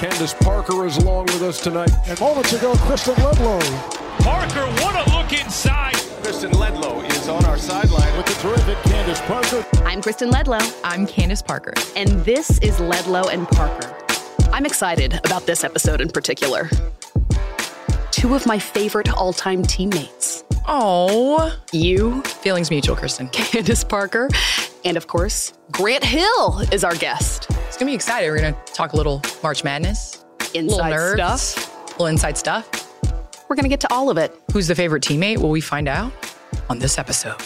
Candace Parker is along with us tonight. And moments ago, Kristen Ledlow. Parker, what a look inside. Kristen Ledlow is on our sideline with the terrific Candace Parker. I'm Kristen Ledlow. I'm Candace Parker. And this is Ledlow and Parker. I'm excited about this episode in particular. Two of my favorite all time teammates. Oh. You. Feelings mutual, Kristen. Candace Parker. And of course, Grant Hill is our guest. It's going to be excited. We're going to talk a little March Madness, inside little nerves, stuff, little inside stuff. We're going to get to all of it. Who's the favorite teammate? Will we find out on this episode?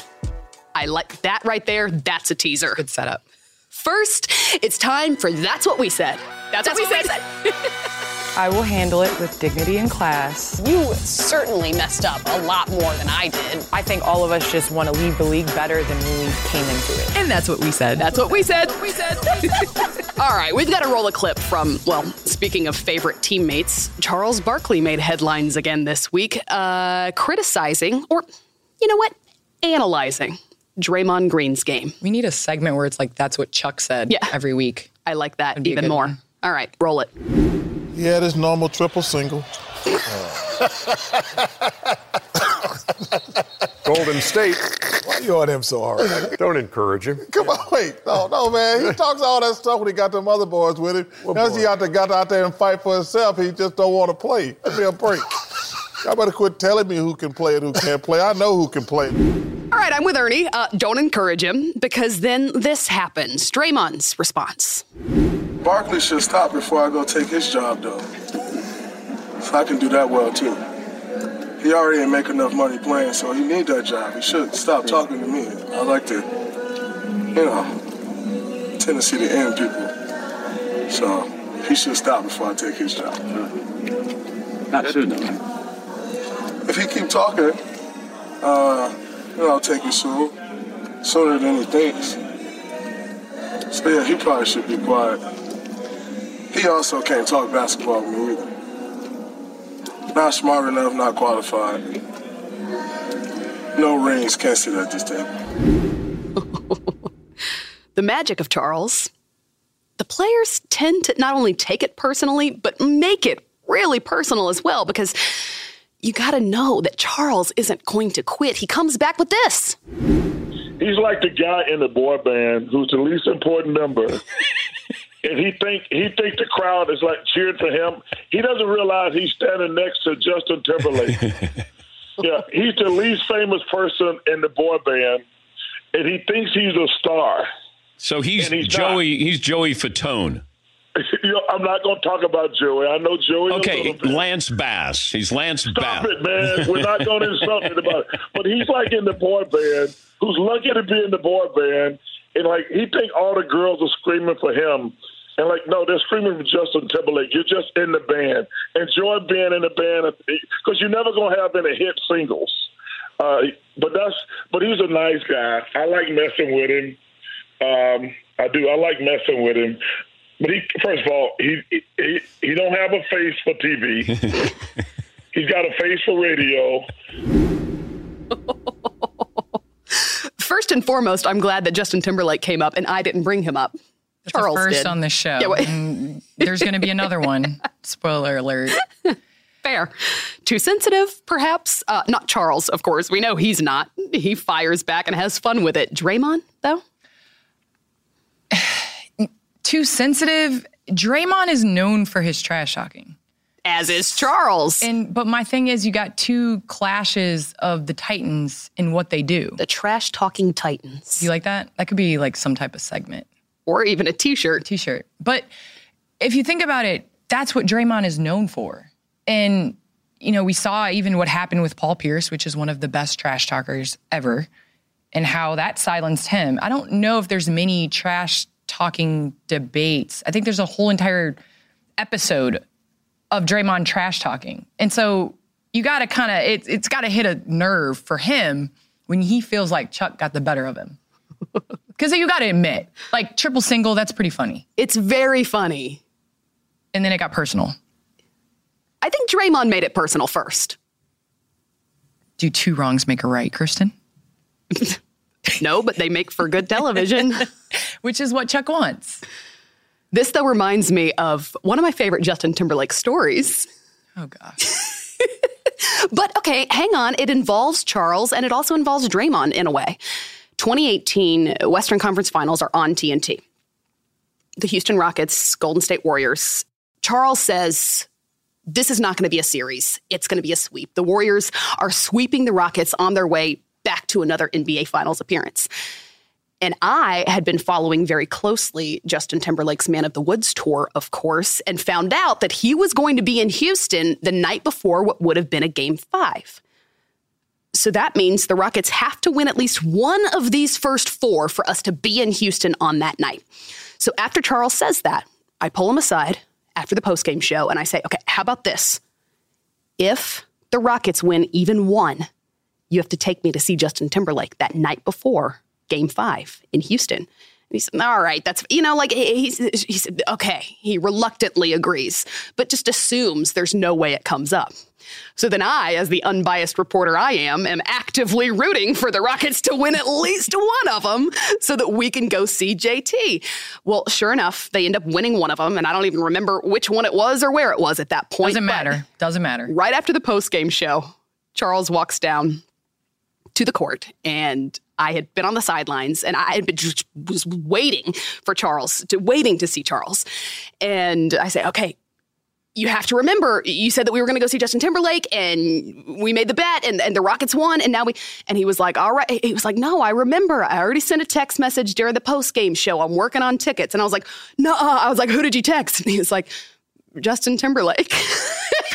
I like that right there. That's a teaser. Good setup. First, it's time for That's What We Said. That's, That's what, what, we said. said. I will handle it with dignity and class. You certainly messed up a lot more than I did. I think all of us just want to leave the league better than we came into it. And that's what we said. That's what we said. we said. all right, we've got to roll a clip from, well, speaking of favorite teammates, Charles Barkley made headlines again this week, uh, criticizing, or, you know what, analyzing Draymond Green's game. We need a segment where it's like, that's what Chuck said yeah. every week. I like that even more. One. All right, roll it. Yeah, this normal triple single. Golden State. Why you on him so hard? Don't encourage him. Come on, wait. No, no, man. He talks all that stuff when he got them other boys with him. What Now he out there, got out there and fight for himself. He just don't want to play. Give me a break. Y'all better quit telling me who can play and who can't play. I know who can play. All right, I'm with Ernie. Uh, don't encourage him because then this happens. Draymond's response. Barkley should stop before I go take his job, though. So I can do that well, too. He already ain't make enough money playing, so he need that job. He should stop talking to me. I like to, you know, tendency to end people. So he should stop before I take his job. Not soon, though. If he keep talking, uh, you know, I'll take it soon, sooner than he thinks. So yeah, he probably should be quiet. He also can't talk basketball with me either. Not smart enough, not qualified. No rings, can't sit at this table. the magic of Charles. The players tend to not only take it personally, but make it really personal as well because you got to know that Charles isn't going to quit. He comes back with this. He's like the guy in the boy band who's the least important member. and he think he think the crowd is like cheering for him. He doesn't realize he's standing next to Justin Timberlake. yeah, he's the least famous person in the boy band, and he thinks he's a star. So he's, he's Joey. Not. He's Joey Fatone. you know, I'm not going to talk about Joey. I know Joey. Okay, Lance Bass. He's Lance Stop Bass. it, man. We're not going to insult it about it. But he's like in the boy band, who's lucky to be in the boy band, and like he think all the girls are screaming for him. And like, no, they're screaming for Justin Timberlake. You're just in the band. Enjoy being in the band because you're never gonna have any hit singles. Uh, but that's but he's a nice guy. I like messing with him. Um, I do. I like messing with him. But he, first of all, he he he don't have a face for TV. He's got a face for radio. First and foremost, I'm glad that Justin Timberlake came up and I didn't bring him up. That's Charles first did. on the show. Yeah, there's going to be another one. Spoiler alert. Fair. Too sensitive, perhaps? Uh, not Charles, of course. We know he's not. He fires back and has fun with it. Draymond, though? Too sensitive. Draymond is known for his trash talking. As is Charles. And but my thing is you got two clashes of the Titans in what they do. The trash talking Titans. You like that? That could be like some type of segment or even a t-shirt. T-shirt. But if you think about it, that's what Draymond is known for. And you know, we saw even what happened with Paul Pierce, which is one of the best trash talkers ever, and how that silenced him. I don't know if there's many trash talking debates. I think there's a whole entire episode of Draymond trash talking. And so you got to kind of, it, it's got to hit a nerve for him when he feels like Chuck got the better of him. Because you got to admit, like triple single, that's pretty funny. It's very funny. And then it got personal. I think Draymond made it personal first. Do two wrongs make a right, Kristen? no, but they make for good television. Which is what Chuck wants. This, though, reminds me of one of my favorite Justin Timberlake stories. Oh, gosh. but okay, hang on. It involves Charles and it also involves Draymond in a way. 2018 Western Conference Finals are on TNT. The Houston Rockets, Golden State Warriors. Charles says, This is not going to be a series. It's going to be a sweep. The Warriors are sweeping the Rockets on their way back to another NBA Finals appearance. And I had been following very closely Justin Timberlake's Man of the Woods tour, of course, and found out that he was going to be in Houston the night before what would have been a game five. So that means the Rockets have to win at least one of these first four for us to be in Houston on that night. So after Charles says that, I pull him aside after the postgame show and I say, okay, how about this? If the Rockets win even one, you have to take me to see Justin Timberlake that night before game five in Houston. And he said, all right, that's, you know, like he, he said, okay. He reluctantly agrees, but just assumes there's no way it comes up. So then I, as the unbiased reporter I am, am actively rooting for the Rockets to win at least one of them so that we can go see JT. Well, sure enough, they end up winning one of them, and I don't even remember which one it was or where it was at that point. Doesn't matter. Doesn't matter. Right after the post game show, Charles walks down to the court and I had been on the sidelines and I had been just was waiting for Charles, to waiting to see Charles. And I say, okay, you have to remember, you said that we were going to go see Justin Timberlake and we made the bet and, and the Rockets won. And now we, and he was like, all right. He was like, no, I remember. I already sent a text message during the post game show. I'm working on tickets. And I was like, no, I was like, who did you text? And he was like, Justin Timberlake.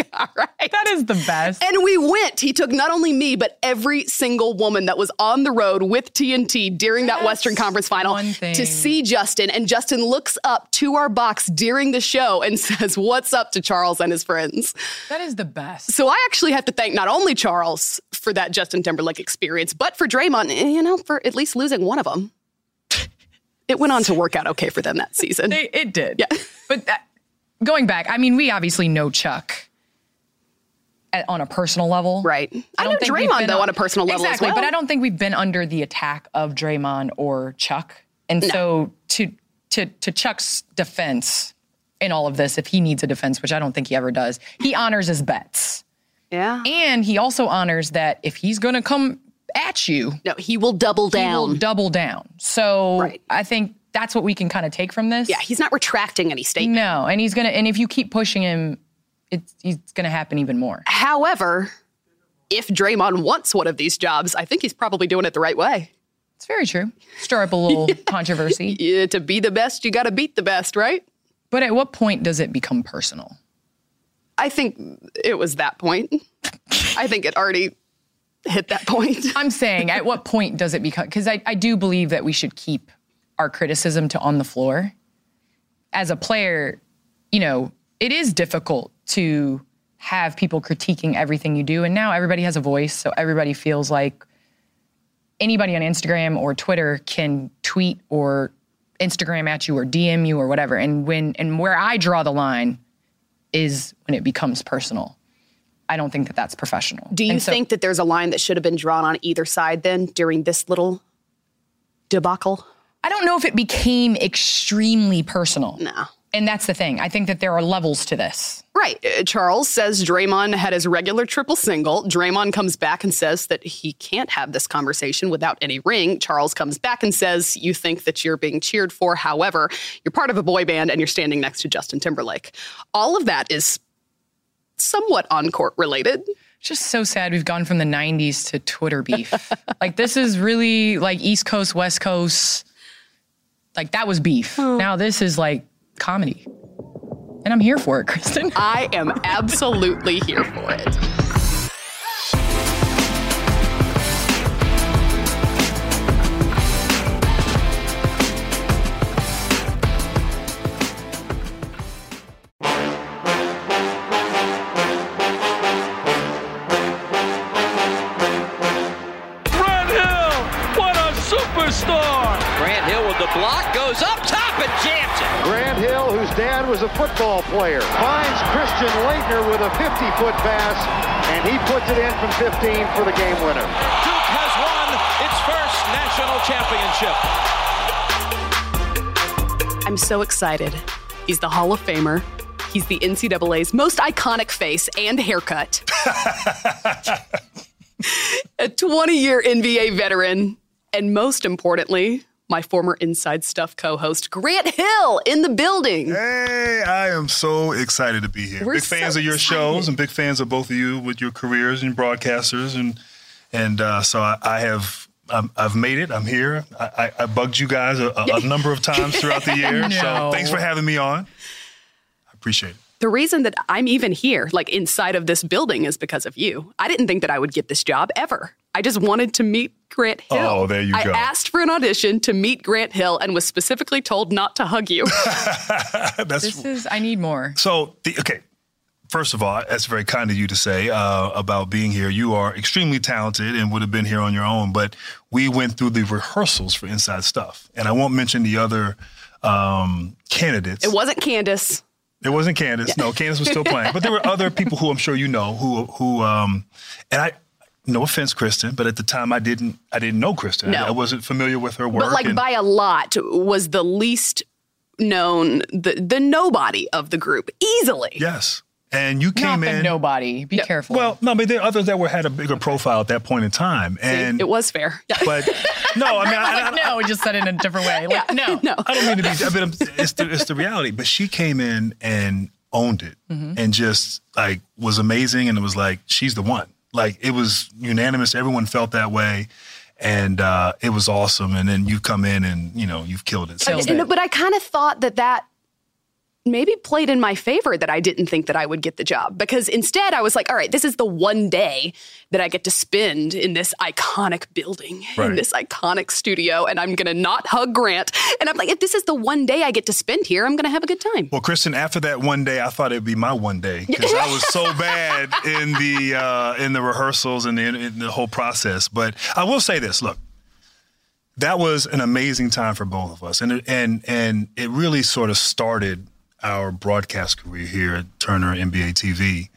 all right. That is the best. And we went. He took not only me, but every single woman that was on the road with TNT during that Western Conference final to see Justin. And Justin looks up to our box during the show and says, What's up to Charles and his friends? That is the best. So I actually have to thank not only Charles for that Justin Timberlake experience, but for Draymond, eh, you know, for at least losing one of them. It went on to work out okay for them that season. It, it did. Yeah. But that, going back, I mean, we obviously know Chuck on a personal level. Right. I, I know Draymond, though, on, on, a personal level exactly, well. But I don't think we've been under the attack of Draymond or Chuck. And no. so to, to, to Chuck's defense in all of this, if he needs a defense, which I don't think he ever does, he honors his bets. Yeah. And he also honors that if he's going to come at you, no, he will double down. He will double down. So right. I think that's what we can kind of take from this. Yeah, he's not retracting any statement. No, and he's gonna. And if you keep pushing him, it's he's gonna happen even more. However, if Draymond wants one of these jobs, I think he's probably doing it the right way. It's very true. Stir up a little controversy. Yeah, to be the best, you got to beat the best, right? But at what point does it become personal? I think it was that point. I think it already hit that point. I'm saying, at what point does it become? Because I, I do believe that we should keep our criticism to on the floor. As a player, you know, it is difficult to have people critiquing everything you do. And now everybody has a voice. So everybody feels like anybody on Instagram or Twitter can tweet or Instagram at you or DM you or whatever. And when and where I draw the line is when it becomes personal. I don't think that that's professional. Do you so, think that there's a line that should have been drawn on either side then during this little debacle? I don't know if it became extremely personal. No. And that's the thing. I think that there are levels to this. Right. Uh, Charles says Draymond had his regular triple single. Draymond comes back and says that he can't have this conversation without any ring. Charles comes back and says, You think that you're being cheered for. However, you're part of a boy band and you're standing next to Justin Timberlake. All of that is somewhat on court related just so sad we've gone from the 90s to Twitter beef. like this is really like East Coast, West Coast. Like that was beef. Oh. Now this is like comedy. And I'm here for it, Kristen. I am absolutely here for it. Grant Hill with the block goes up top and jams it dad was a football player. Finds Christian Laettner with a 50-foot pass, and he puts it in from 15 for the game winner. Duke has won its first national championship. I'm so excited. He's the Hall of Famer. He's the NCAA's most iconic face and haircut. a 20 year NBA veteran, and most importantly, my former Inside Stuff co host, Grant Hill, in the building. Hey, I am so excited to be here. We're big fans so of your excited. shows and big fans of both of you with your careers and broadcasters. And and uh, so I, I have. I'm, I've made it. I'm here. I, I, I bugged you guys a, a, a number of times throughout the year. So thanks for having me on. I appreciate it. The reason that I'm even here, like inside of this building, is because of you. I didn't think that I would get this job ever. I just wanted to meet Grant Hill. Oh, there you I go. I asked for an audition to meet Grant Hill and was specifically told not to hug you. That's This is, I need more. So, the, okay, first of all, that's very kind of you to say uh, about being here. You are extremely talented and would have been here on your own, but we went through the rehearsals for Inside Stuff. And I won't mention the other um, candidates. it wasn't Candace. It wasn't Candace. No, Candace was still playing. But there were other people who I'm sure you know who who um and I no offense, Kristen, but at the time I didn't I didn't know Kristen. No. I, I wasn't familiar with her work. But like and- by a lot was the least known, the the nobody of the group, easily. yes. And you came Not the in nobody. Be careful. Well, no, but there are others that were had a bigger profile at that point in time. And it was fair. But no, I mean I, like, no, we just said it in a different way. Like, no. no. I don't mean to be. I mean, it's the it's the reality. But she came in and owned it, Mm-hmm. and just like was amazing. And it was like she's the one. Like it was unanimous. Everyone felt that way, and uh, it was awesome. And then you come in and you know you've killed it. Okay, no, but I kind of thought that that maybe played in my favor that I didn't think that I would get the job because instead I was like, all right, this is the one day that I get to spend in this iconic building, in this iconic studio, and I'm gonna not hug Grant. And I'm like, if this is the one day I get to spend here, I'm gonna have a good time. Well, Kristen, after that one day, I thought it'd be my one day because I was so bad in the uh, in the rehearsals and the, in the whole process. But I will say this: look, that was an amazing time for both of us, and and and it really sort of started our broadcast career here at Turner NBA TV,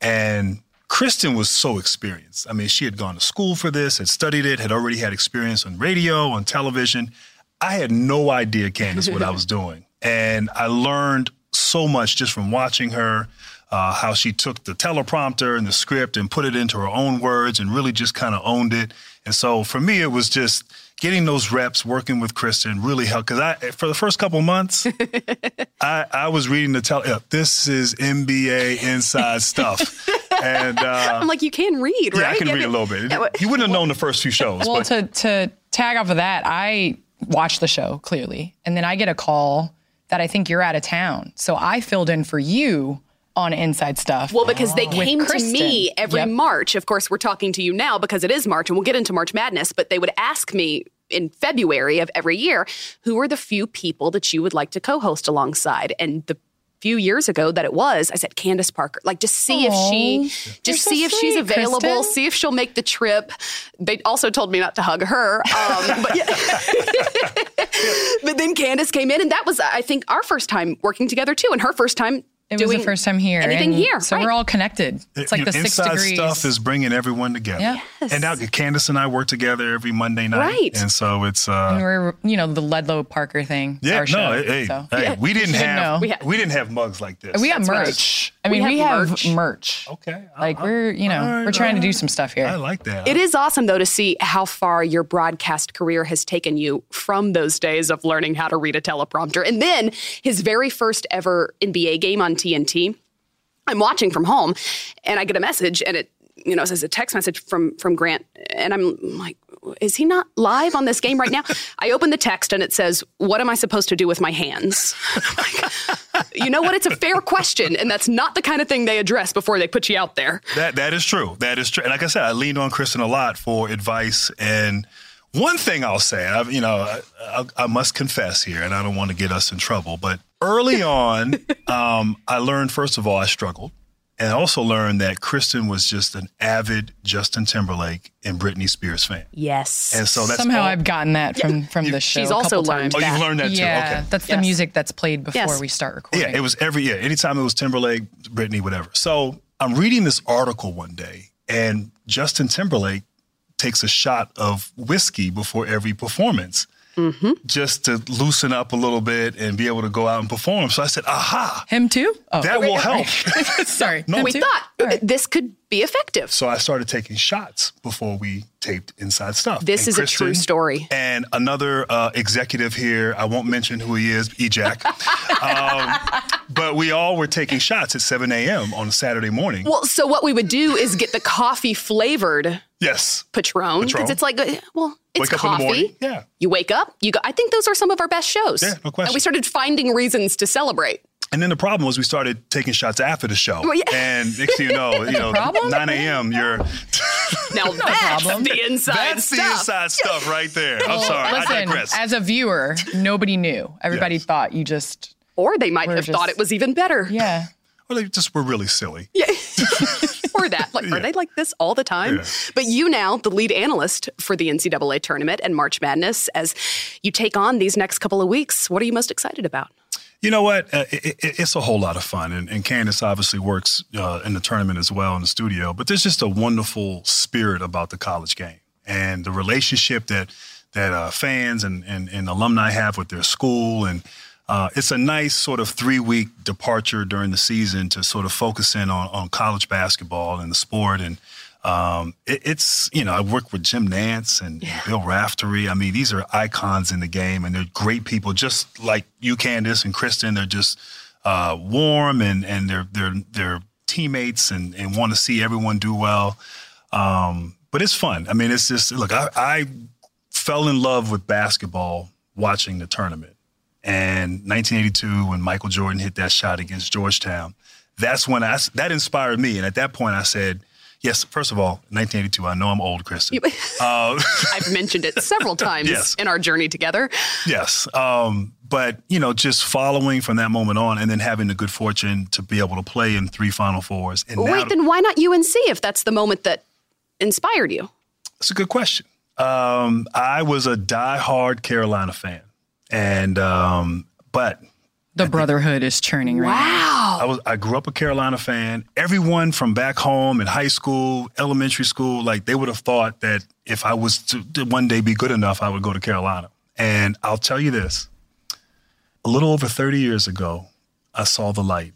and. Kristen was so experienced. I mean, she had gone to school for this, had studied it, had already had experience on radio, on television. I had no idea, Candace, what I was doing. And I learned so much just from watching her, uh, how she took the teleprompter and the script and put it into her own words and really just kind of owned it. And so for me, it was just getting those reps, working with Kristen really helped. Because I, for the first couple months, I, I was reading the tele. yeah, this is NBA inside stuff. And uh, I'm like, you can read, yeah, right? I can Yeah, read a little bit. Yeah, but- You wouldn't have known the first few shows. Well, but to to tag off of that, I watched the show clearly, and then I get a call that I think you're out of town, so I filled in for you on Inside Stuff. Well, because they with came to me every Yep. March. Of course, we're talking to you now because it is March and we'll get into March Madness, but they would ask me in February of every year, who are the few people that you would like to co host alongside? And the few years ago that it was, I said Candace Parker. Like just see if she You're just so see if she's available, Kristen. see if she'll make the trip. They also told me not to hug her. Um, but yeah. but then Candace came in and that was I think our first time working together too and her first time It doing was the first time here. Anything and here. So right. we're all connected. It's like you know, the six inside degrees. stuff is bringing everyone together. Yeah. And now Candace and I work together every Monday night. Right. And so it's uh and we're, you know, the Ledlow Parker thing. Yeah, our no, show, hey, hey, so. hey, we didn't have know. we, We didn't have mugs like this. We have That's right. merch. I mean, we have have, merch. merch. Okay. Like we're, you know, all right, we're trying to do some stuff here. I like that. It is awesome, though, to see how far your broadcast career has taken you from those days of learning how to read a teleprompter. And then his very first ever NBA game on TNT. I'm watching from home and I get a message and it, you know, says a text message from from Grant. And I'm like, is he not live on this game right now? I open the text and it says, What am I supposed to do with my hands? Like, you know what? It's a fair question. And that's not the kind of thing they address before they put you out there. That that is true. That is true. And like I said, I leaned on Kristen a lot for advice. And one thing I'll say, I've, you know, I, I, I must confess here, and I don't want to get us in trouble, but early on, um, I learned first of all I struggled, and I also learned that Kristen was just an avid Justin Timberlake and Britney Spears fan. Yes. And so that's Somehow all- I've gotten that from from the show. she's a also couple learned times. Oh, you've learned that too. Yeah, Okay. that's the music that's played before Yes. we start recording. Yeah, it was every yeah. Anytime it was Timberlake, Britney, whatever. So I'm reading this article one day, and Justin Timberlake takes a shot of whiskey before every performance. Just to loosen up a little bit and be able to go out and perform. So I said, aha, Him too? Oh. that will help. Sorry. No. We too? thought this could be effective. So I started taking shots before we taped Inside Stuff. This And is a true story. And another uh, executive here, I won't mention who he is, Ejac. um, but we all were taking shots at 7 a.m. on a Saturday morning. Well, so what we would do is get the coffee flavored yes. Patron because it's like, uh, well, it's Wake up in the coffee. Yeah. You wake up, you go. I think those are some of our best shows. Yeah, no question. And we started finding reasons to celebrate. And then the problem was we started taking shots after the show. Well, yeah. And next thing you know, you know, problem? 9 a.m. You're Now that's problem. the inside stuff. that's the stuff. inside stuff right there. I'm Well, sorry, I Listen, digress. as a viewer, nobody knew. Everybody Yes. thought you just Or they might have just- thought it was even better. yeah. Or they just were really silly. Yeah. That. Like, Yeah. are they like this all the time? Yeah. But you now, the lead analyst for the NCAA tournament and March Madness, as you take on these next couple of weeks, what are you most excited about? You know what? Uh, it, it, it's a whole lot of fun, and, and Candace obviously works uh, in the tournament as well in the studio. But there's just a wonderful spirit about the college game, and the relationship that that uh, fans and, and, and alumni have with their school, and uh, it's a nice sort of three week departure during the season to sort of focus in on, on college basketball and the sport and. Um, it, it's you know I work with Jim Nantz and, and Bill Raftery. I mean these are icons in the game, and they're great people, just like you, Candace and Kristen. They're just uh, warm and and they're they're they're teammates and and want to see everyone do well. Um, but it's fun. I mean, it's just look. I, I fell in love with basketball watching the tournament, and 1982 when Michael Jordan hit that shot against Georgetown. That's when I that inspired me, and at that point I said. Yes, first of all, 1982. I know I'm old, Kristen. Uh, I've mentioned it several times Yes. in our journey together. Yes. Um, but, you know, just following from that moment on and then having the good fortune to be able to play in three Final Fours. And now, Wait, then why not UNC if that's the moment that inspired you? That's a good question. Um, I was a diehard Carolina fan. And, um, but The brotherhood is churning right now. I was I grew up a Carolina fan. Everyone from back home in high school, elementary school, like they would have thought that if I was to, to one day be good enough, I would go to Carolina. And I'll tell you this: a little over 30 years ago, I saw the light,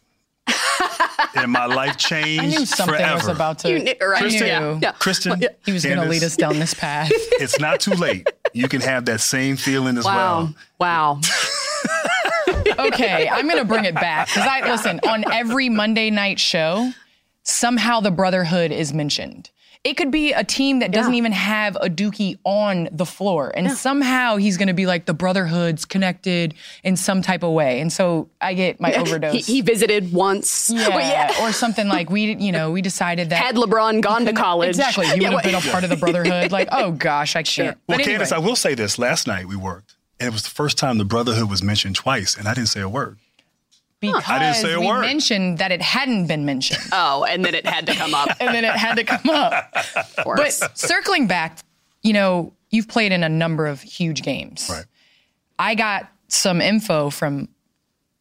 and my life changed I knew something forever. was about to. You kn- right, I knew yeah, yeah. Kristen, he was going to lead us down this path. It's not too late. You can have that same feeling as Wow. well. Wow. okay, I'm going to bring it back because I listen on every Monday night show. Somehow the brotherhood is mentioned. It could be a team that doesn't Yeah. even have a Dookie on the floor, and somehow he's going to be like the brotherhood's connected in some type of way. And so I get my He, overdose. he visited once. yeah, Well, yeah. or something like we, you know, we decided that Had LeBron gone to college. Exactly, he Yeah, would have what- been a part of the brotherhood. Like, oh gosh, I can't. Well, But Candace, I will say this. Last night we worked, and it was the first time the brotherhood was mentioned twice, and I didn't say a word. Because I didn't say a we word. mentioned that it hadn't been mentioned. Oh, and then it had to come up. and then it had to come up. Of course. But circling back, you know, you've played in a number of huge games. Right. I got some info from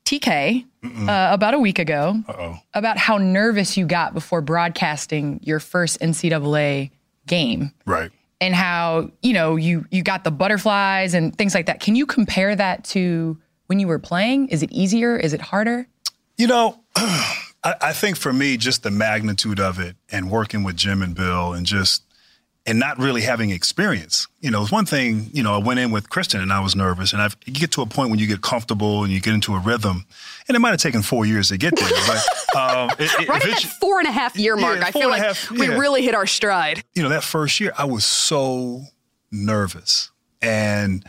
TK uh, about a week ago Uh-oh. about how nervous you got before broadcasting your first NCAA game Right. and how, you know, you you got the butterflies and things like that. Can you compare that to when you were playing? Is it easier? Is it harder? You know, I, I think for me, just the magnitude of it and working with Jim and Bill and just and not really having experience. You know, it's one thing, you know, I went in with Kristen and I was nervous. And I've, you get to a point when you get comfortable and you get into a rhythm. And it might have taken four years to get there. But um, it, it, right at that four and a half year mark, Yeah, I feel like half- we yeah. really hit our stride. you know, that first year, I was so nervous, and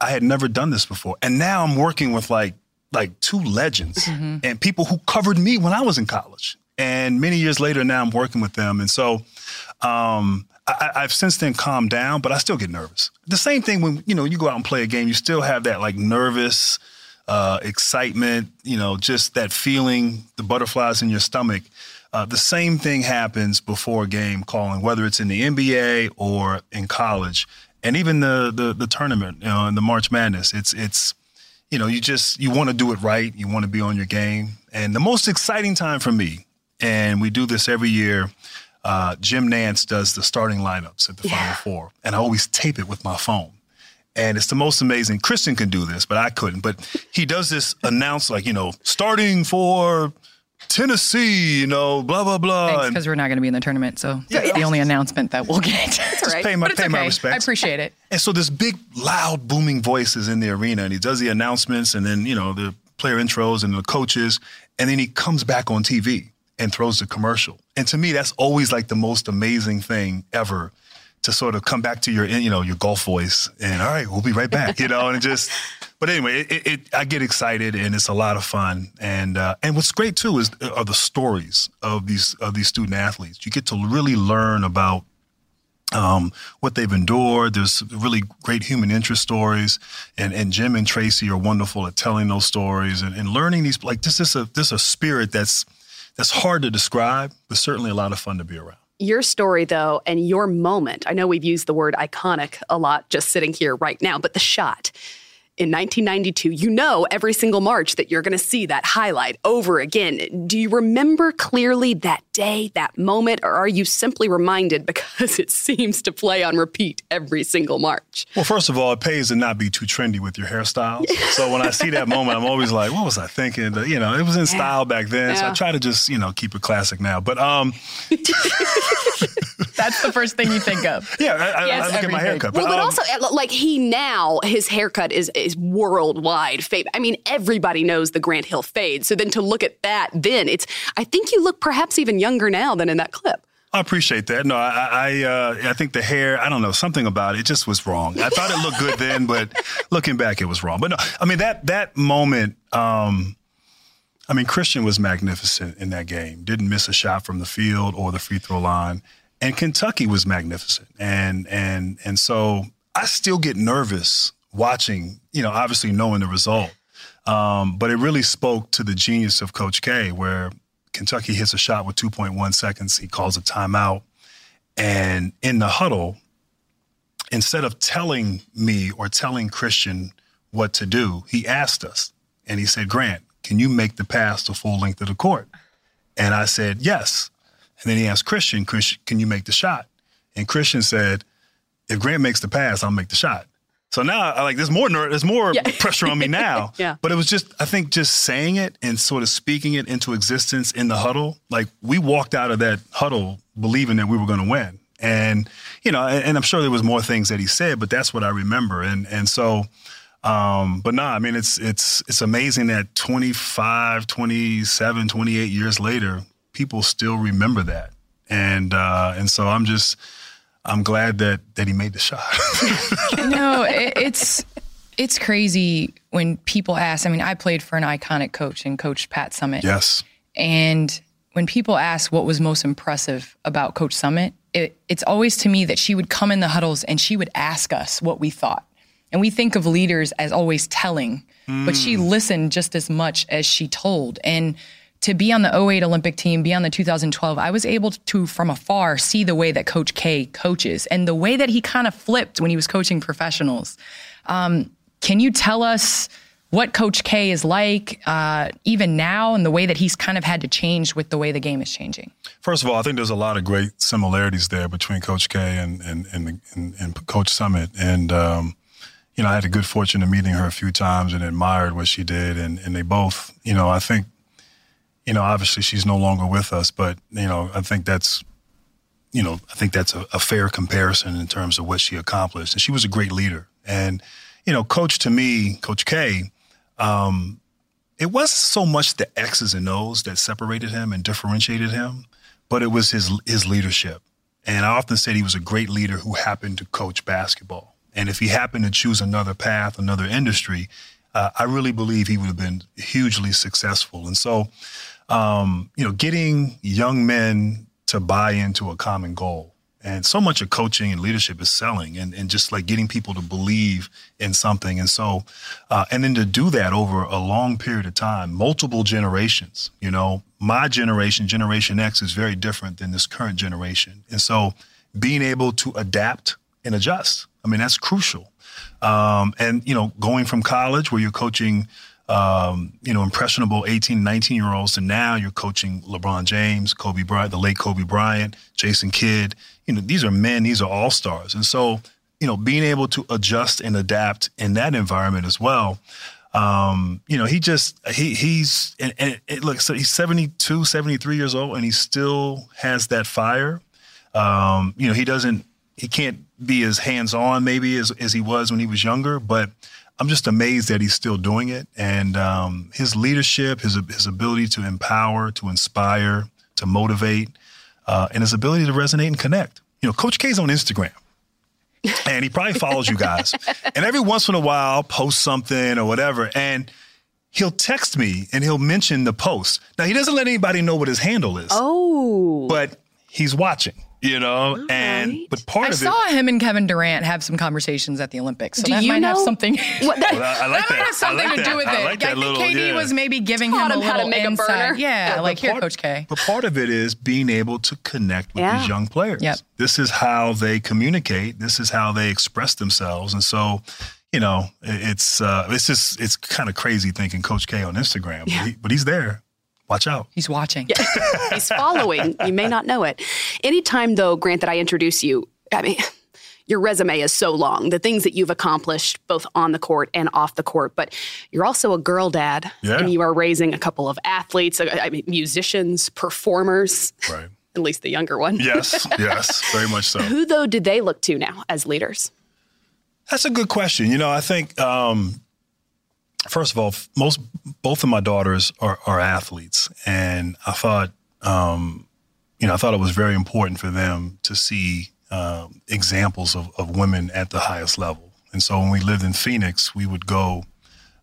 I had never done this before. And now I'm working with like like two legends and people who covered me when I was in college. And many years later, now I'm working with them, and so um, I, I've since then calmed down, but I still get nervous. The same thing when you know you go out and play a game, you still have that like nervous uh, excitement, you know, just that feeling, the butterflies in your stomach. Uh, the same thing happens before game calling, whether it's in the NBA or in college, and even the the, the tournament, you know, in the March Madness. It's it's you know, you just you want to do it right. You want to be on your game. And the most exciting time for me, and we do this every year. Uh, Jim Nantz does the starting lineups at the yeah. Final Four, and I always tape it with my phone. And it's the most amazing. Kristen can do this, but I couldn't. But he does this announce like, you know, starting for Tennessee, you know, blah blah blah. because we're not going to be in the tournament, so yeah. that's the only announcement that we'll get. Just right. pay my pay okay. my respects. I appreciate it. And so this big, loud, booming voice is in the arena, and he does the announcements, and then you know the player intros and the coaches, and then he comes back on TV and throws the commercial. And to me, that's always like the most amazing thing ever to sort of come back to your, you know, your golf voice and all right, we'll be right back, you know, and just, but anyway, it, it, I get excited and it's a lot of fun. And, uh, and what's great too is are the stories of these, of these student athletes. You get to really learn about um, what they've endured. There's really great human interest stories, and, and Jim and Tracy are wonderful at telling those stories and, and learning these. Like this is a this is a spirit that's that's hard to describe, but certainly a lot of fun to be around. Your story, though, and your moment, I know we've used the word iconic a lot just sitting here right now, but the shot in 1992, you know every single March that you're going to see that highlight over again. Do you remember clearly that day, that moment, or are you simply reminded because it seems to play on repeat every single March? Well, first of all, it pays to not be too trendy with your hairstyles. so when I see that moment, I'm always like, what was I thinking? You know, it was in style back then, yeah. so I try to just, you know, keep it classic now. But um That's the first thing you think of. Yeah, I, yes, I look everything. at my haircut. But, well, but um, also, uh, like he now, his haircut is is worldwide famous. I mean, everybody knows the Grant Hill fade. So then to look at that, then it's. I think you look perhaps even younger now than in that clip. I appreciate that. No, I I, uh, I think the hair. I don't know something about it. Just was wrong. I thought it looked good then, but looking back, it was wrong. But no, I mean that that moment. Um, I mean, Christian was magnificent in that game. Didn't miss a shot from the field or the free throw line and Kentucky was magnificent. And and and so I still get nervous watching, you know, obviously knowing the result. Um, but it really spoke to the genius of Coach K, where Kentucky hits a shot with 2.1 seconds. He calls a timeout. And in the huddle, instead of telling me or telling Christian what to do, he asked us. And he said, Grant, can you make the pass the full length of the court? And I said, yes. And then he asked Christian, Christian, can you make the shot? And Christian said, if Grant makes the pass, I'll make the shot. So now, I like there's more there's more yeah. pressure on me now. yeah. But it was just I think just saying it and sort of speaking it into existence in the huddle. Like we walked out of that huddle believing that we were going to win, and you know, and, and, I'm sure there was more things that he said, but that's what I remember. And and so, um, but nah, I mean, it's it's it's amazing that 25, 27, 28 years later, people still remember that. And uh, and so I'm just I'm glad that that he made the shot. no, it, it's it's crazy when people ask. I mean, I played for an iconic coach and coached Pat Summitt. Yes. And when people ask what was most impressive about Coach Summitt, it, it's always to me that she would come in the huddles and she would ask us what we thought. And we think of leaders as always telling, mm. but she hmm. listened just as much as she told. And to be on the 08 Olympic team, be on the 2012, I was able to, from afar, see the way that Coach K coaches and the way that he kind of flipped when he was coaching professionals. Um, can you tell us what Coach K is like, uh, even now, and the way that he's kind of had to change with the way the game is changing? First of all, I think there's a lot of great similarities there between Coach K and and and, and, and Coach Summitt. and um, you know, I had the good fortune of meeting her a few times and admired what she did, and and they both, you know, I think you know, obviously she's no longer with us, but you know, I think that's, you know, I think that's a, a, fair comparison in terms of what she accomplished. And she was a great leader. And you know, coach to me, Coach K, um, it wasn't so much the X's and O's that separated him and differentiated him, but it was his his leadership. And I often said he was a great leader who happened to coach basketball. And if he happened to choose another path, another industry, uh, I really believe he would have been hugely successful. And so um, you know, getting young men to buy into a common goal And so much of coaching and leadership is selling and, and just like getting people to believe in something. And so, uh, and then to do that over a long period of time, multiple generations, you know, my generation, Generation X, is very different than this current generation. And so being able to adapt and adjust, I mean, that's crucial. Um, and, you know, going from college where you're coaching, um, you know, impressionable 18, 19 year olds, and now you're coaching LeBron James, Kobe Bryant, the late Kobe Bryant, Jason Kidd. You know, these are men, these are all stars. And so, you know, being able to adjust and adapt in that environment as well. Um, you know, he just, he, he's, and, and it, look, so he's 72, 73 years old, and he still has that fire. Um, you know, he doesn't, he can't be as hands on maybe as, as he was when he was younger, but I'm just amazed that he's still doing it. And um, his leadership, his, his ability to empower, to inspire, to motivate, uh, and his ability to resonate and connect. You know, Coach K's on Instagram. and he probably follows you guys. and every once in a while, I'll post something or whatever. And he'll text me and he'll mention the post. Now, he doesn't let anybody know what his handle is. Oh. But he's watching you know All and right. but part of it I of saw it, him and Kevin Durant have some conversations at the Olympics so Do that you might know? have something What, that, well, I, I like that might have something like to that. do with I it. like that I think little, KD yeah. was maybe giving Taught him a him how to little make a insight. burner. Yeah, Yeah, like but here, part- Coach K. But part of it is being able to connect with Yeah. these young players. Yep. This is how they communicate. This is how they express themselves. And so, you know, it's uh, it's just it's kind of crazy thinking Coach K on Instagram, but, he, but he's there. Watch out. He's watching. He's following. You may not know it. Anytime, though, Grant, that I introduce you, I mean, your resume is so long, the things that you've accomplished both on the court and off the court, but you're also a girl dad. Yeah. And you are raising a couple of athletes, I I mean, musicians, performers, Right. at least the younger one. Yes. yes. Very much so. Who, though, do they look to now as leaders? That's a good question. You know, I think um, first of all, most both of my daughters are, are athletes, and I thought, um, you know, I thought it was very important for them to see um, examples of, of women at the highest level. And so when we lived in Phoenix, we would go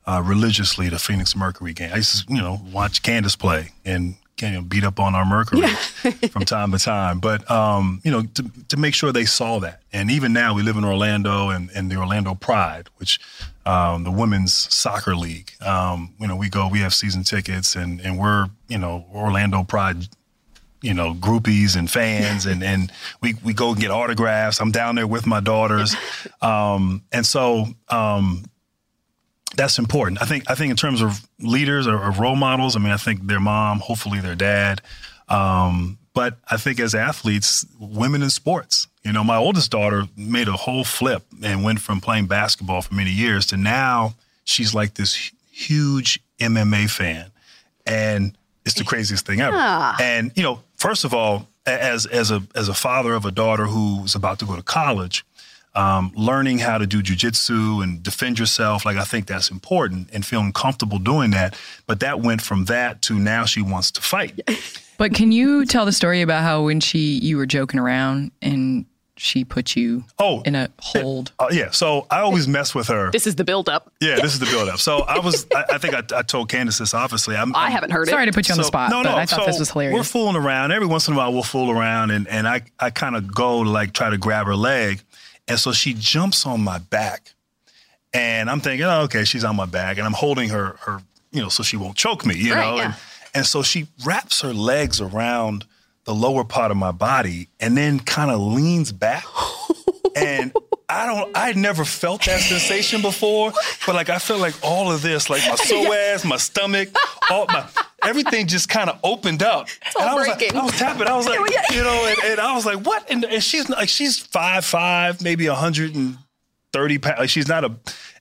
uh, religiously to Phoenix Mercury game. I used to, you know, watch Candace play and you know, beat up on our Mercury from time to time. But um, you know, to, to make sure they saw that. And even now, we live in Orlando and, and the Orlando Pride, which um, the women's soccer league. Um, you know, we go, we have season tickets, and and we're you know Orlando Pride. You know, groupies and fans, and and we we go and get autographs. I'm down there with my daughters, um, and so um, that's important. I think I think in terms of leaders or, or role models, I mean, I think their mom, hopefully their dad. Um, but I think as athletes, women in sports, you know, my oldest daughter made a whole flip and went from playing basketball for many years to now she's like this huge MMA fan. And it's the craziest thing ever. Yeah. And, you know, first of all, as as a as a father of a daughter who's about to go to college, um, learning how to do jujitsu and defend yourself, like I think that's important and feeling comfortable doing that. But that went from that to now she wants to fight. But can you tell the story about how when she you were joking around and she put you Oh, in a hold? Uh, yeah. So I always mess with her. This is the buildup. Yeah, this is the build up. So I was, I, I think I, I told Candace this, obviously. I'm, I I'm- haven't heard Sorry it. Sorry to put you on the spot, No, but no. I thought so this was hilarious. We're fooling around. Every once in a while, we'll fool around, and, and I, I kind of go to like try to grab her leg. And so she jumps on my back. And I'm thinking, oh, okay, she's on my back. And I'm holding her, her you know, so she won't choke me, you Right, know? yeah. And, and so she wraps her legs around the lower part of my body and then kind of leans back. and I don't, I had never felt that sensation before, but like I feel like all of this, like my psoas, my stomach, all my everything just kind of opened up. and I was breaking. like, I was tapping. I was like, you know, and, and I was like, what? And, and she's like, she's five five, maybe hundred and thirty pounds. Like she's not a.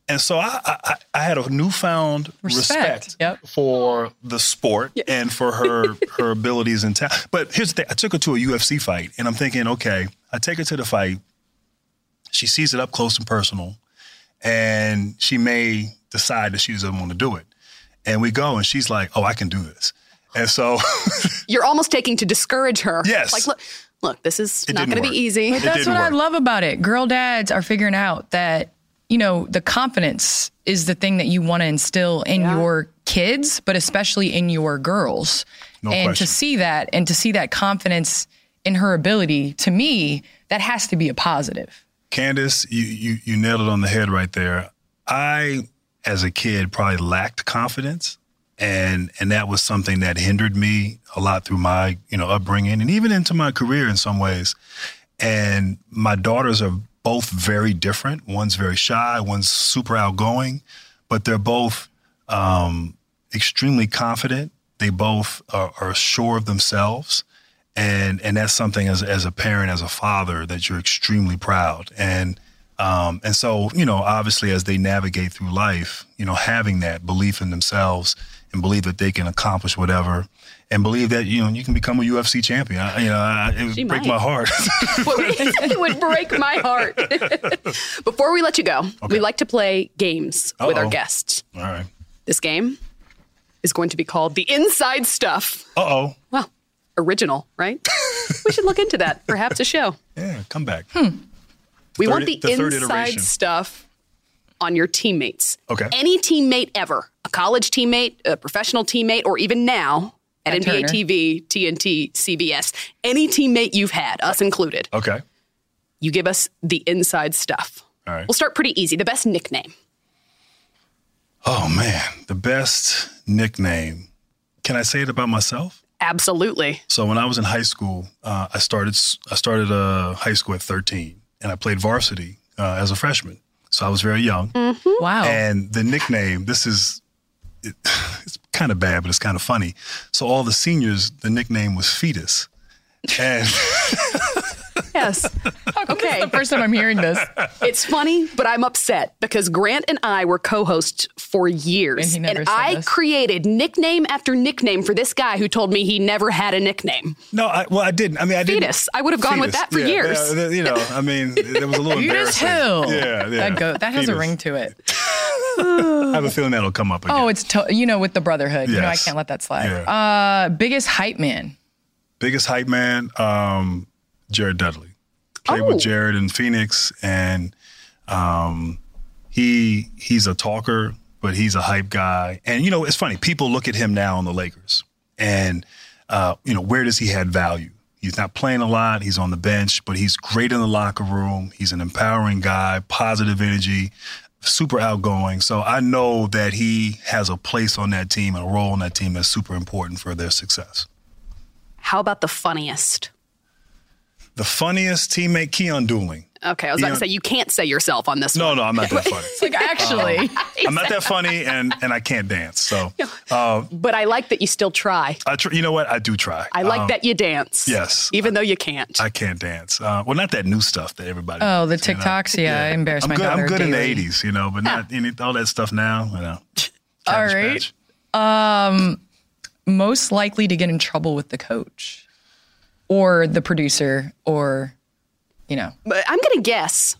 And so I, I, I had a newfound Respect. respect, Yep. for the sport and for her her abilities and talent. But here's the thing: I took her to a UFC fight, and I'm thinking, okay, I take her to the fight. She sees it up close and personal, and she may decide that she doesn't want to do it. And we go, and she's like, "Oh, I can do this." And so, You're almost taking to discourage her. Yes. Like, look, look, this is It not going to be easy. But that's didn't what I love about it. Girl dads are figuring out that, you know, the confidence is the thing that you want to instill in Yeah. your kids, but especially in your girls. No and question. to see that and to see that confidence in her ability, to me, that has to be a positive. Candace, you, you you nailed it on the head right there. I, as a kid, probably lacked confidence, and and that was something that hindered me a lot through my you know upbringing and even into my career in some ways. And my daughters are both very different. One's very shy, one's super outgoing, but they're both um, extremely confident. They both are, are sure of themselves and and that's something as as a parent, as a father, that you're extremely proud. And um, and so you know, obviously, as they navigate through life, you know, having that belief in themselves and believe that they can accomplish whatever, and believe that you know you can become a UFC champion. I, you know, I, it would She break might. my heart. it would break my heart. Before we let you go, we like to play games with our guests. All right. This game is going to be called The Inside Stuff. Uh oh. Well, original, right? we should look into that. Perhaps a show. Yeah, come back. We Third- want the, the inside iteration. stuff on your teammates. Okay. Any teammate ever, a college teammate, a professional teammate, or even now at, At NBA Turner. TV, TNT, CBS, any teammate you've had, us included, Okay. you give us the inside stuff. All right. We'll start pretty easy. The best nickname. Oh man, the best nickname. Can I say it about myself? Absolutely. So when I was in high school, uh, I started I started uh, high school at 13, and I played varsity uh, as a freshman. So I was very young. Wow. And the nickname, this is, it, it's kind of bad, but it's kind of funny. So all the seniors, the nickname was Fetus. And Yes. okay. This is the first time I'm hearing this. It's funny, but I'm upset because Grant and I were co-hosts for years, And he never said I this. created nickname after nickname for this guy who told me he never had a nickname. no, I, well, I didn't. I mean, I didn't. Fetus. I would have gone with that for yeah, years. yeah, you know, I mean, it was a little Fetus embarrassing. Hill. Yeah, yeah. That, go, that has a ring to it. I have a feeling that'll come up again. Oh, it's to, you know with the brotherhood. You know I can't let that slide. Yeah. Uh, biggest hype man. biggest hype man, um, Jared Dudley. Played Oh. with Jared in Phoenix, and um, he he's a talker, but he's a hype guy. And you know, it's funny. People look at him now on the Lakers, and uh, you know, where does he add value? He's not playing a lot. He's on the bench, but he's great in the locker room. He's an empowering guy, positive energy, super outgoing. So I know that he has a place on that team and a role on that team that's super important for their success. How about the funniest? The funniest teammate, Keyon Dooling. Okay, I was about Keyon- to say you can't say yourself on this No, one. no, I'm not that funny. It's like actually. I'm not that funny, and and I can't dance. So, uh, But I like that you still try. I tr- you know what? I do try. I like Um, that you dance. yes. Even though you can't. I can't dance. Uh, well, not that new stuff that everybody. Oh, the does, you know? TikToks. Yeah, I embarrass I'm my good. daughter I'm good in the '80s, you know, but not any all that stuff now. You know. All Cabbage right. Patch. Um, most likely to get in trouble with the coach, or the producer, or you know. But I'm going to guess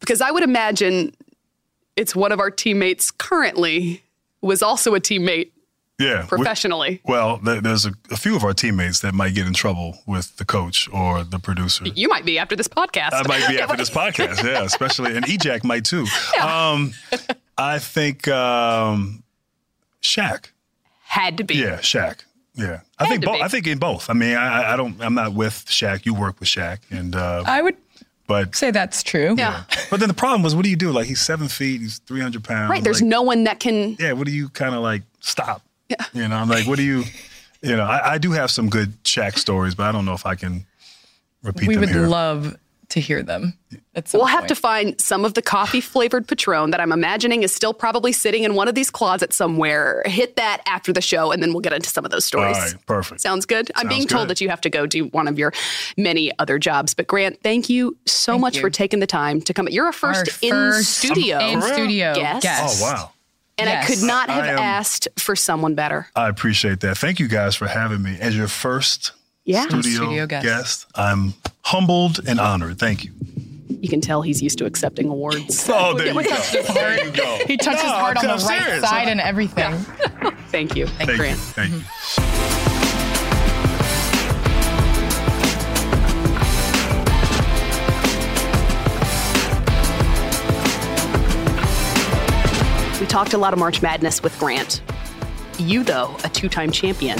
because I would imagine it's one of our teammates currently was also a teammate Yeah. we- professionally. well, there's a, a few of our teammates that might get in trouble with the coach or the producer. You might be after this podcast. I might be after this podcast, yeah, especially, and EJack might too. Um, I think um, Shaq. Had to be. Yeah, Shaq. Yeah, I Had think both. I think in both. I mean, I, I- I don't. I'm not with Shaq. You work with Shaq, and uh, I would but say that's true. Yeah. but then the problem was, what do you do? Like he's seven feet, he's 300 pounds. Right. There's like, no one that can. Yeah. What do you kind of like stop? Yeah. You know, I'm like, what do you? You know, I, I do have some good Shaq stories, but I don't know if I can repeat we them would here. love to hear them. At some We'll have point. to find some of the coffee flavored Patron that I'm imagining is still probably sitting in one of these closets somewhere. Hit that after the show, and then we'll get into some of those stories. right, perfect. Sounds good. I'm Sounds being told good. that you have to go do one of your many other jobs. But Grant, thank you so Thank much you. for taking the time to come. You're a first, Our in studio in studio guest. guest. Oh wow. And I could not have am- asked for someone better. I appreciate that. Thank you guys for having me as your first Yeah. studio, Studio guest. guest. I'm humbled and honored. Thank you. You can tell he's used to accepting awards. Oh, there you go. There you go. He touched his No, heart on I'm the right serious. side and everything. Thank you. Thank Thank Grant. you. Thank you. We talked a lot of March Madness with Grant. You, though, a two time champion,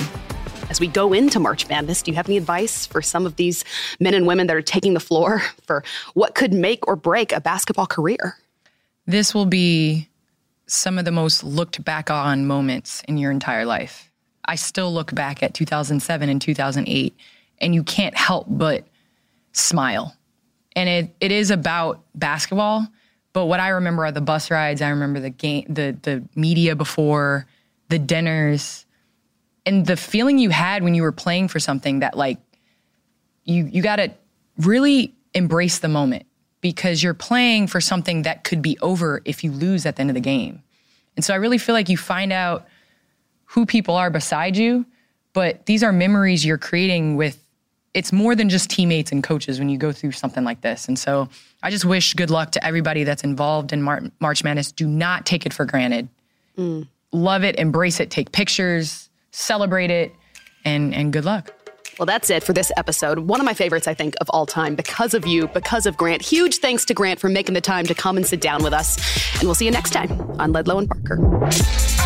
as we go into March Madness, do you have any advice for some of these men and women that are taking the floor for what could make or break a basketball career? This will be some of the most looked back on moments in your entire life. I still look back at 2007 and 2008, and you can't help but smile. And it, it is about basketball, but what I remember are the bus rides. I remember the game, the the media before, the dinners, and the feeling you had when you were playing for something that like you you got to really embrace the moment because you're playing for something that could be over if you lose at the end of the game. And so I really feel like you find out who people are beside you, but these are memories you're creating with it's more than just teammates and coaches when you go through something like this. And so I just wish good luck to everybody that's involved in Mar- March Madness. Do not take it for granted. Mm. Love it, embrace it, take pictures, celebrate it, and and good luck. Well, that's it for this episode. One of my favorites, I think, of all time because of you, because of Grant. Huge thanks to Grant for making the time to come and sit down with us. And we'll see you next time on Ledlow and Parker.